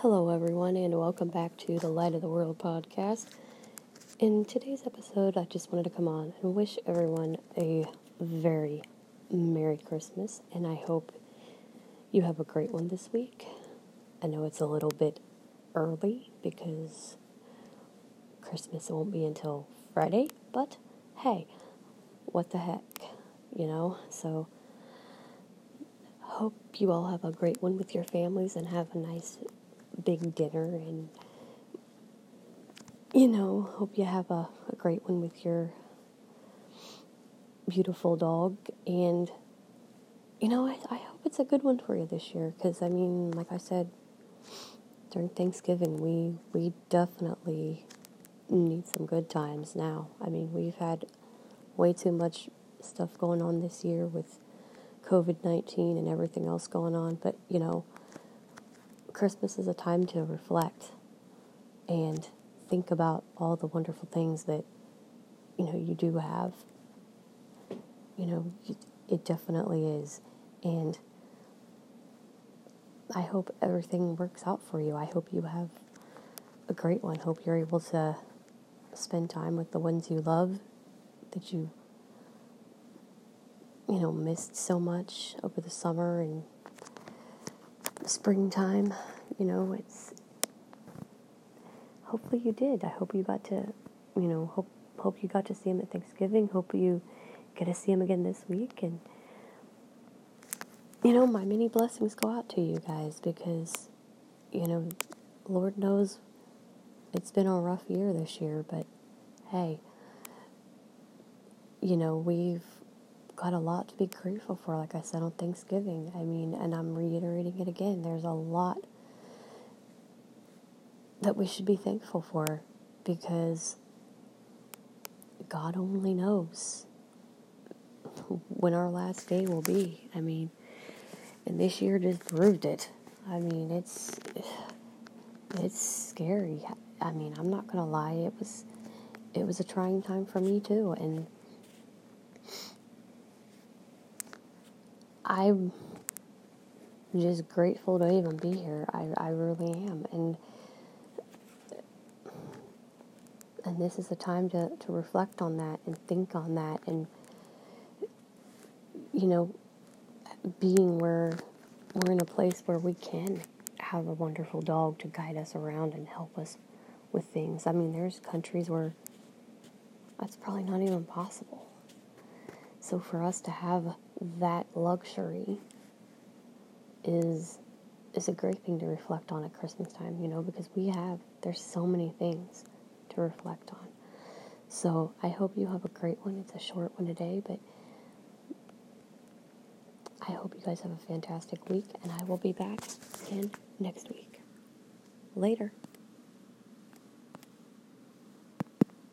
Hello, everyone, and welcome back to the Light of the World podcast. In today's episode, I just wanted to come on and wish everyone a very Merry Christmas, and I hope you have a great one this week. I know it's a little bit early because Christmas won't be until Friday, but hey, what the heck, you know? So, hope you all have a great one with your families and have a nice big dinner and you know hope you have a, a great one with your beautiful dog and you know I, I hope it's a good one for you this year because i mean like i said during thanksgiving we we definitely need some good times now i mean we've had way too much stuff going on this year with COVID 19 and everything else going on. But, you know, Christmas is a time to reflect and think about all the wonderful things that, you know, you do have. You know, it definitely is. And I hope everything works out for you. I hope you have a great one. Hope you're able to spend time with the ones you love that you you know, missed so much over the summer and springtime. You know, it's hopefully you did. I hope you got to, you know, hope hope you got to see him at Thanksgiving. Hope you get to see him again this week and you know, my many blessings go out to you guys because you know, Lord knows it's been a rough year this year, but hey, you know, we've got a lot to be grateful for, like I said on Thanksgiving. I mean, and I'm reiterating it again. There's a lot that we should be thankful for because God only knows when our last day will be. I mean, and this year just proved it. I mean, it's it's scary. I mean, I'm not to lie. It was it was a trying time for me too and I'm just grateful to even be here. I, I really am. And and this is a time to, to reflect on that and think on that and you know being where we're in a place where we can have a wonderful dog to guide us around and help us with things. I mean, there's countries where that's probably not even possible. So for us to have that luxury is is a great thing to reflect on at Christmas time, you know, because we have there's so many things to reflect on. So I hope you have a great one. It's a short one today, but I hope you guys have a fantastic week and I will be back again next week. Later.